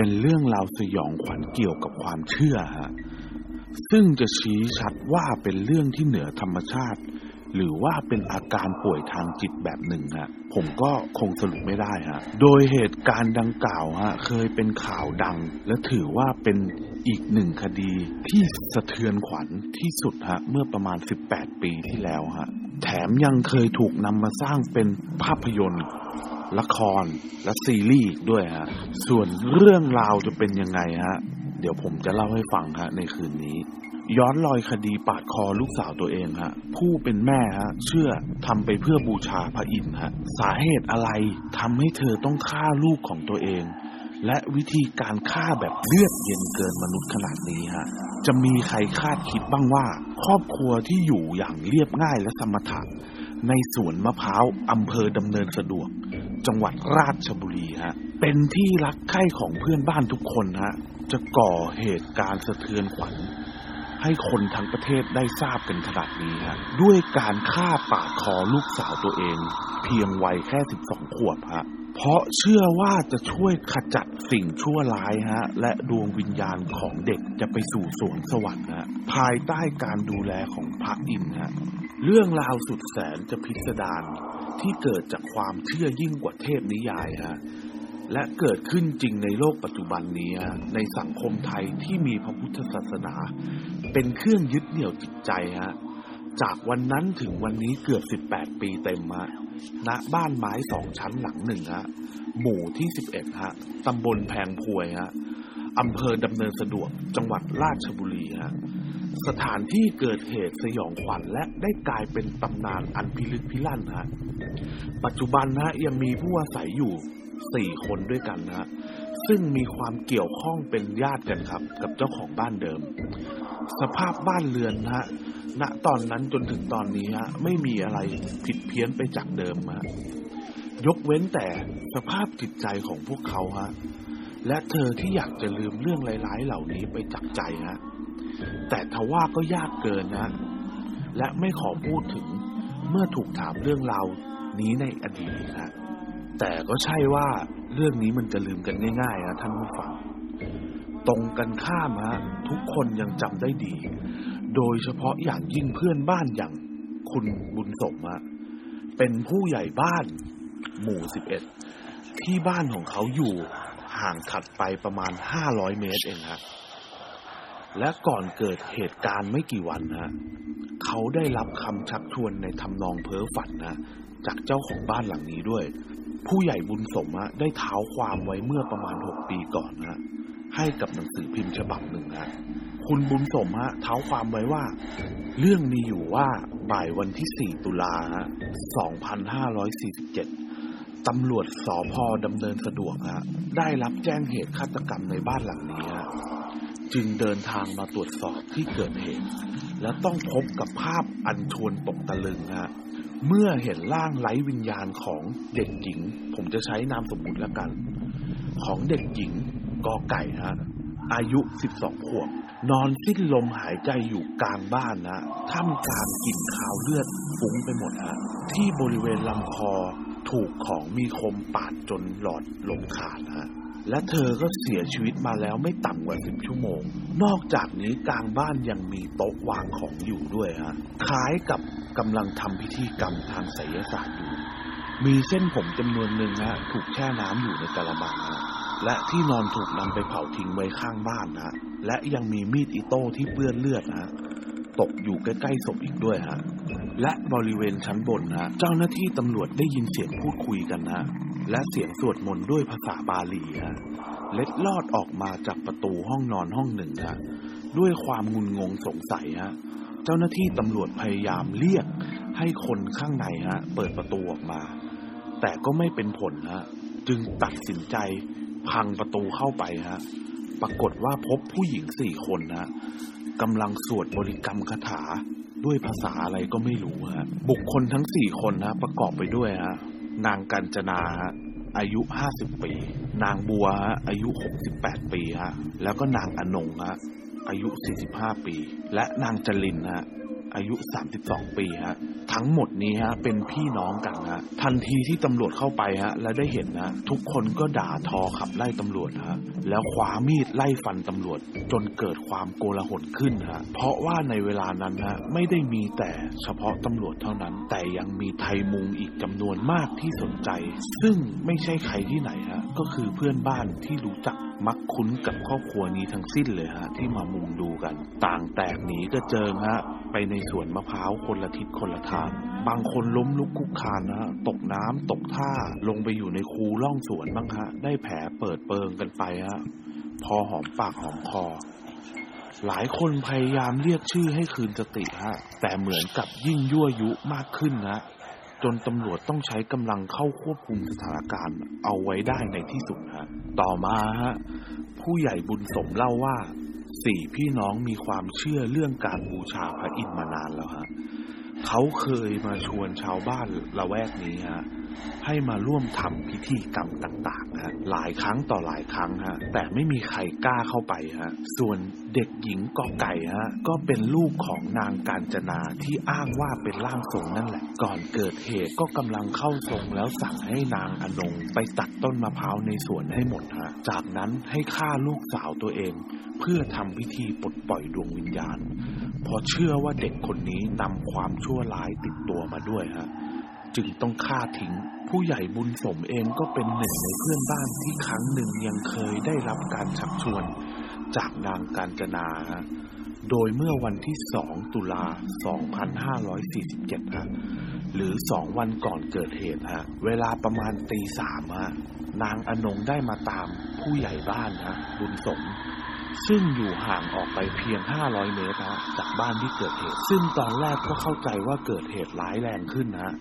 เป็นเรื่องราวสยองขวัญเกี่ยวกับความเชื่อฮะซึ่งจะชี้ชัดว่าเป็นเรื่องที่เหนือธรรมชาติ หรือว่าเป็นอาการป่วยทางจิตแบบหนึ่งฮะผมก็คงสรุปไม่ได้ฮะโดยเหตุการณ์ดังกล่าวฮะเคยเป็นข่าวดัง และถือว่าเป็นอีกหนึ่งคดีที่สะเทือนขวัญที่สุดฮะเมื่อประมาณ 18 ปีที่แล้วฮะแถมยังเคยถูกนำมาสร้างเป็นภาพยนตร์ ละครและซีรีส์ด้วยฮะ ส่วนเรื่องราวจะเป็นยังไงฮะ เดี๋ยวผมจะเล่าให้ฟังฮะในคืนนี้ ย้อนรอยคดีปาดคอลูกสาวตัวเองฮะ ผู้เป็นแม่ฮะ เชื่อทำไปเพื่อบูชาพระอินทร์ฮะ สาเหตุอะไรทำให้เธอต้องฆ่าลูกของตัวเองและวิธีการฆ่าแบบเลือดเย็นเกินมนุษย์ขนาดนี้ฮะ จะมีใครคาดคิดบ้างว่า ครอบครัวที่อยู่อย่างเรียบง่ายและสมถะในสวนมะพร้าวอำเภอดำเนินสะดวก จังหวัดราชบุรีฮะ เป็นที่รักใคร่ของเพื่อนบ้านทุกคนฮะ จะก่อเหตุการณ์สะเทือนขวัญให้คนทั้งประเทศได้ทราบกันขนาดนี้ฮะ ด้วยการฆ่าปาดคอลูกสาวตัวเอง เพียงวัยแค่ 12 ขวบฮะ เพราะเชื่อว่าจะช่วยขจัดสิ่งชั่วร้ายฮะ และดวงวิญญาณของเด็กจะไปสู่สวงสวรรค์ฮะ ภายใต้การดูแลของพระอินทร์ฮะ เรื่องราวสุดแสนจะพิสดาร ที่เกิดจากความเชื่อยิ่งกว่าเทพนิยายฮะและเกิดขึ้นจริงในโลกปัจจุบันนี้ฮะในสังคมไทยที่มีพระพุทธศาสนา เป็นเครื่องยึดเหนี่ยวจิตใจฮะจากวันนั้นถึงวันนี้เกือบ 18 ปีเต็มฮะณบ้านไม้สองชั้นหลังหนึ่งฮะหมู่ที่ 11ฮะตำบลแพงพวยฮะอำเภอดำเนินสะดวกจังหวัดราชบุรีฮะสถานที่เกิดเหตุสยองขวัญและได้กลายเป็นตำนานอันพิลึกพิลั่นฮะ ปัจจุบันนะยังมีผู้อาศัยอยู่สี่คนด้วยกันนะซึ่งมีความเกี่ยวข้องเป็นญาติกันครับ กับเจ้าของบ้านเดิม สภาพบ้านเรือนนะฮะณตอนนั้นจนถึงตอนนี้ฮะไม่มีอะไรผิดเพี้ยนไปจากเดิมฮะยกเว้นแต่สภาพจิตใจของพวกเขาฮะและเธอที่อยากจะลืมเรื่องร้ายๆเหล่านี้ไปจากใจฮะแต่ทว่าก็ยากเกินนะ และไม่ขอพูดถึงเมื่อถูกถามเรื่องราว นี้ในอดีตนะแต่ก็ใช่ว่าเรื่องนี้มันจะลืมกันง่ายๆนะท่านผู้ฟัง ตรงกันข้ามฮะทุกคนยังจำได้ดี โดยเฉพาะอย่างยิ่งเพื่อนบ้านอย่างคุณบุญสมฮะเป็นผู้ใหญ่บ้านหมู่11ที่บ้านของเขาอยู่ห่างถัดไปประมาณ500เมตรเองฮะและก่อนเกิดเหตุการณ์ไม่กี่วันฮะ เขาได้รับคำชักชวนในทำนองเพ้อฝันนะ จากเจ้าของบ้านหลังนี้ด้วย ผู้ใหญ่บุญสมฮะได้เท้าความไว้เมื่อประมาณ6ปีก่อนฮะให้กับหนังสือพิมพ์ฉบับหนึ่งฮะคุณบุญสมฮะเท้าความไว้ว่า เรื่องมีอยู่ว่าบ่ายวันที่ 4 ตุลาฮะ2547 ตำรวจสอพอดำเนินสะดวกฮะได้รับแจ้งเหตุฆาตกรรมในบ้านหลังนี้ฮะจึงเดินทางมาตรวจสอบที่เกิดเหตุ และต้องพบกับภาพอันชวนตกตะลึงฮะเมื่อเห็นร่างไร้วิญญาณของเด็กหญิง ผมจะใช้นามสมมุติแล้วกัน ของเด็กหญิงกอไก่ฮะอายุ 12 ขวบ นอนสิ้นลมหายใจอยู่กลางบ้านนะท่ามกลางกลิ่นคาวเลือดฟุ้งไปหมดฮะที่บริเวณลำคอถูกของมีคมปาดจนหลอดลมขาดฮะ และเธอก็เสียชีวิตมาแล้วไม่ต่ำกว่า10ชั่วโมง นอกจากนี้กลางบ้านยังมีโต๊ะวางของอยู่ด้วยฮะ คล้ายกับกำลังทำพิธีกรรมทางไสยศาสตร์อยู่ มีเส้นผมจำนวนหนึ่งฮะถูกแช่น้ำอยู่ในกระมังฮะและที่นอนถูกนำไปเผาทิ้งไว้ข้างบ้านฮะและยังมีมีดอิโต้ที่เปื้อนเลือดฮะตกอยู่ใกล้ๆศพอีกด้วยฮะ และบริเวณชั้นบนฮะเจ้าหน้าที่ตำรวจได้ยินเสียงพูดคุยกันฮะและเสียงสวดมนต์ด้วยภาษาบาลีฮะเล็ดลอดออกมาจากประตูห้องนอนห้องหนึ่งฮะด้วยความงุนงงสงสัยฮะเจ้าหน้าที่ตำรวจพยายามเรียกให้คนข้างในฮะเปิดประตูออกมา แต่ก็ไม่เป็นผลฮะจึงตัดสินใจพังประตูเข้าไปฮะปรากฏว่าพบผู้หญิงสี่คนฮะกำลังสวดบริกรรมคาถา ด้วยภาษาอะไรก็ไม่รู้ฮะ บุคคลทั้งสี่คนนะประกอบไปด้วยฮะ นางกัญจนาฮะอายุห้าสิบปี นางบัวฮะอายุหกสิบแปดปีฮะ แล้วก็นางอนงฮะอายุสี่สิบห้าปี และนางจรินฮะอายุสามสิบสองปีฮะ ทั้งหมดนี้ฮะเป็นพี่น้องกันฮะทันทีที่ตำรวจเข้าไปฮะและได้เห็นนะ ทุกคนก็ด่าทอขับไล่ตำรวจฮะแล้วคว้ามีดไล่ฟันตำรวจ จนเกิดความโกลาหลขึ้นฮะเพราะว่าในเวลานั้นฮะไม่ได้มีแต่เฉพาะตำรวจเท่านั้น แต่ยังมีไทยมุงอีกจำนวนมากที่สนใจ ซึ่งไม่ใช่ใครที่ไหนฮะก็คือเพื่อนบ้านที่รู้จักมักคุ้นกับครอบครัวนี้ทั้งสิ้นเลยฮะที่มามุงดูกัน ต่างแตกหนีกระเจิงฮะไปในสวนมะพร้าวคนละทิศคนละทางบางคนล้มลุกคุกคานนะฮะตกน้ำตกท่าลงไปอยู่ในคูล่องสวนบ้างฮะได้แผลเปิดเปิงกันไปฮะพอหอมปากหอมคอ หลายคนพยายามเรียกชื่อให้คืนสติฮะแต่เหมือนกับยิ่งยั่วยุมากขึ้นนะจนตำรวจต้องใช้กำลังเข้าควบคุมสถานการณ์ เอาไว้ได้ในที่สุดฮะ ต่อมาฮะ ผู้ใหญ่บุญสมเล่าว่า สี่พี่น้องมีความเชื่อเรื่องการบูชาพระอินทร์มานานแล้วฮะ เขาเคยมาชวนชาวบ้านละแวกนี้ฮะให้มาร่วมทำพิธีกรรมต่างๆฮะหลายครั้งต่อหลายครั้งฮะแต่ไม่มีใครกล้าเข้าไปฮะส่วนเด็กหญิงกอไก่ฮะก็เป็นลูกของนางการจนาที่อ้างว่าเป็นร่างทรงนั่นแหละ ก่อนเกิดเหตุก็กำลังเข้าทรงแล้วสั่งให้นางอนงไปตัดต้นมะพร้าวในสวนให้หมดฮะจากนั้นให้ฆ่าลูกสาวตัวเอง เพื่อทำพิธีปลดปล่อยดวงวิญญาณ พราะเชื่อว่าเด็กคนนี้นำความชั่วร้ายติดตัวมาด้วยฮะจึงต้องฆ่าทิ้ง ผู้ใหญ่บุญสมเองก็เป็นหนึ่งในเพื่อนบ้านที่ครั้งหนึ่งยังเคยได้รับการชักชวน จากนางการจนาฮะโดยเมื่อวันที่ 2 ตุลา 2547 ฮะ หรือ 2 วันก่อนเกิดเหตุฮะ เวลาประมาณตีสามฮะ นางอนงได้มาตามผู้ใหญ่บ้านฮะบุญสม ซึ่งอยู่ห่างออกไปเพียง 500 เมตรฮะจากบ้านที่เกิดเหตุ ซึ่งตอนแรกก็เข้าใจว่าเกิดเหตุร้ายแรงขึ้นนะ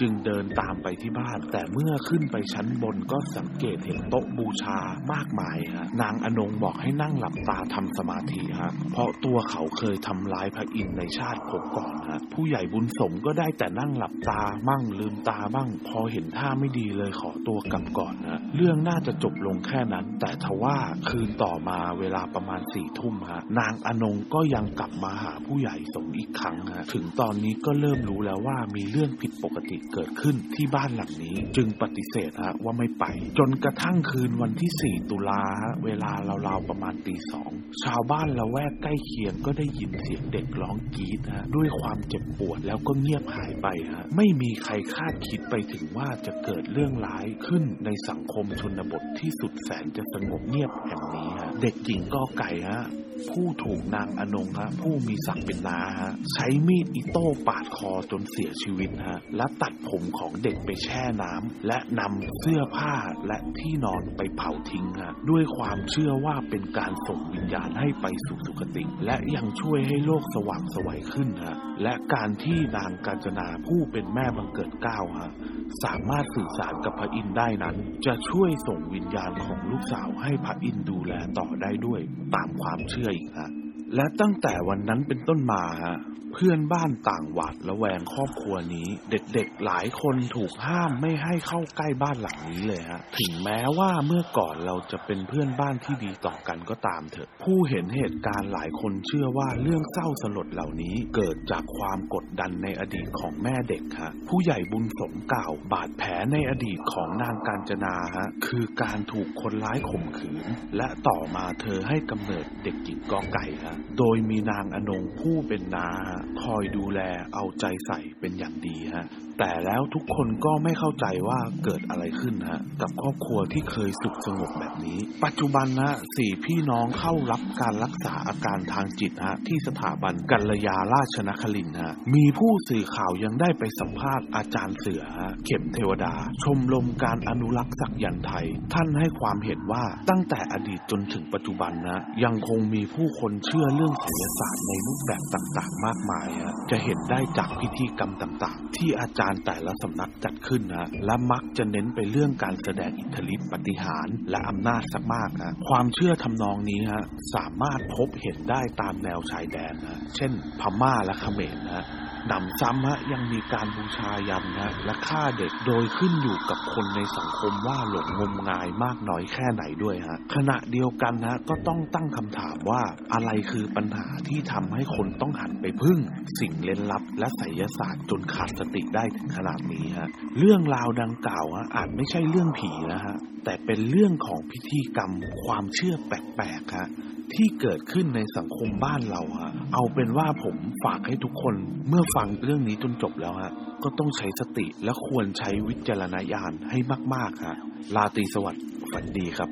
จึงเดินตามไปที่บ้าน แต่เมื่อขึ้นไปชั้นบนก็สังเกตเห็นโต๊ะบูชามากมายฮะนางอนงบอกให้นั่งหลับตาทำสมาธิฮะเพราะตัวเขาเคยทำร้ายพระอินทร์ในชาติภพก่อนฮะผู้ใหญ่บุญสมก็ได้แต่นั่งหลับตามั่งลืมตาบ้างพอเห็นท่าไม่ดีเลยขอตัวกลับก่อนฮะเรื่องน่าจะจบลงแค่นั้น แต่ทว่าคืนต่อมาเวลาประมาณสี่ทุ่มฮะนางอนงก็ยังกลับมาหาผู้ใหญ่สมอีกครั้งฮะถึงตอนนี้ก็เริ่มรู้แล้วว่ามีเรื่องผิดปกติเกิดขึ้นที่บ้านหลังนี้ จึงปฏิเสธฮะว่าไม่ไป จนกระทั่งคืนวันที่ 4 ตุลาฮะเวลาราวๆประมาณตีสองชาวบ้านละแวกใกล้เคียงก็ได้ยินเสียงเด็กร้องกรีดฮะด้วยความเจ็บปวดแล้วก็เงียบหายไปฮะไม่มีใครคาดคิดไปถึงว่าจะเกิดเรื่องร้ายขึ้นในสังคมชนบทที่สุดแสนจะสงบเงียบแห่งนี้ฮะเด็กหญิงก็ไก่ฮะผู้ถูกนางอนงฮะผู้มีศักดิ์เป็นนาฮะใช้มีดอีโต้ปาดคอจนเสียชีวิตฮะและตัดผมของเด็กไปแช่น้ำและนำเสื้อผ้าและที่นอนไปเผาทิ้งฮะด้วยความเชื่อว่าเป็นการส่งวิญญาณให้ไปสู่สุคติ และยังช่วยให้โลกสว่างไสวัยขึ้นฮะและการที่นางกาญจนาผู้เป็นแม่บังเกิดเกล้าฮะ สามารถสื่อสารกับพระอินทร์ได้นั้น จะช่วยส่งวิญญาณของลูกสาวให้พระอินทร์ดูแลต่อได้ด้วยตามความเชื่ออีกฮะ และตั้งแต่วันนั้นเป็นต้นมาฮะเพื่อนบ้านต่างหวาดระแวงครอบครัวนี้ เด็กๆหลายคนถูกห้ามไม่ให้เข้าใกล้บ้านหลังนี้เลยฮะถึงแม้ว่าเมื่อก่อนเราจะเป็นเพื่อนบ้านที่ดีต่อกันก็ตามเถอะ ผู้เห็นเหตุการณ์หลายคนเชื่อว่าเรื่องเศร้าสลดเหล่านี้เกิดจากความกดดันในอดีตของแม่เด็กฮะผู้ใหญ่บุญสมกล่าว บาดแผลในอดีตของนางกาญจนาฮะคือการถูกคนร้ายข่มขืน และต่อมาเธอให้กำเนิดเด็กหญิงกอไก่ฮะโดยมีนางอนงผู้เป็นนาคอยดูแลเอาใจใส่เป็นอย่างดีฮะแต่แล้วทุกคนก็ไม่เข้าใจว่าเกิดอะไรขึ้นฮะกับครอบครัวที่เคยสุขสงบแบบนี้ ปัจจุบันนะสี่พี่น้องเข้ารับการรักษาอาการทางจิตฮะที่สถาบันกัลยาราชนครินฮะมีผู้สื่อข่าวยังได้ไปสัมภาษณ์อาจารย์เสือฮะเข็มเทวดา ชมรมการอนุรักษ์สักยันต์ไทย ท่านให้ความเห็นว่าตั้งแต่อดีตจนถึงปัจจุบันนะยังคงมีผู้คนเชื่อเรื่องไสยศาสตร์ในรูปแบบต่างๆ มากมายฮะจะเห็นได้จากพิธีกรรมต่างๆ ที่อาจารย์การแต่ละสำนักจัดขึ้นนะและมักจะเน้นไปเรื่องการแสดงอิทธิฤทธิปฏิหารและอำนาจสักมากฮะความเชื่อทำนองนี้ฮะสามารถพบเห็นได้ตามแนวชายแดนนะเช่น พม่าและเขมรนะหนำซ้ำฮะยังมีการบูชายันฮะและฆ่าเด็กโดยขึ้นอยู่กับคนในสังคมว่าหลงงมงายมากน้อยแค่ไหนด้วยฮะขณะเดียวกันฮะก็ต้องตั้งคำถามว่าอะไรคือปัญหาที่ทำให้คนต้องหันไปพึ่ง สิ่งเล่นลับและไสยศาสตร์จนขาดสติได้ขนาดนี้ฮะ เรื่องราวดังกล่าวฮะอาจไม่ใช่เรื่องผีนะฮะ แต่เป็นเรื่องของพิธีกรรมความเชื่อแปลกๆฮะที่เกิดขึ้นในสังคมบ้านเราฮะ เอาเป็นว่าผมฝากให้ทุกคนเมื่อฟังเรื่องนี้จนจบแล้วฮะ ก็ต้องใช้สติและควรใช้วิจารณญาณให้มากๆฮะลาตีสวัสดิ์ฝันดีครับ